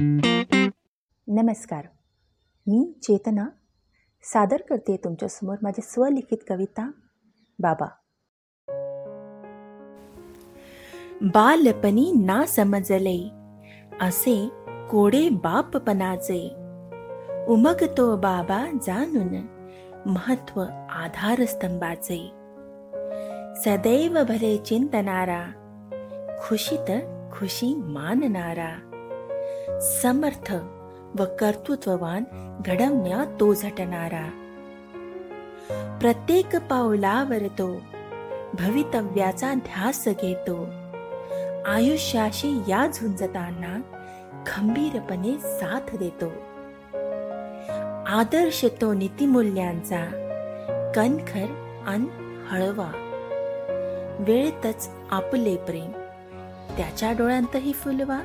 नमस्कार. मी चेतना. सादर करते तुमच्यासमोर माझी स्वलिखित कविता बाबा. बालपणी ना समजले असे कोडे बापपणाचे उमगतो बाबा जाणून महत्त्व आधारस्तंभाचे. सदैव भले चिंतनारा खुशीत खुशी मानणारा. समर्थ व कर्तृत्ववान घडवण्या तो झटणारा. प्रत्येक पावलावर तो भवितव्याचा ध्यास घेतो. आयुष्याशी या झुंजताना खंबीरपणे साथ देतो. आदर्श तो नीतिमूल्यांचा कणखर अन हळवा. वेळेतच आपले प्रेम त्याच्या डोळ्यांतही फुलवा.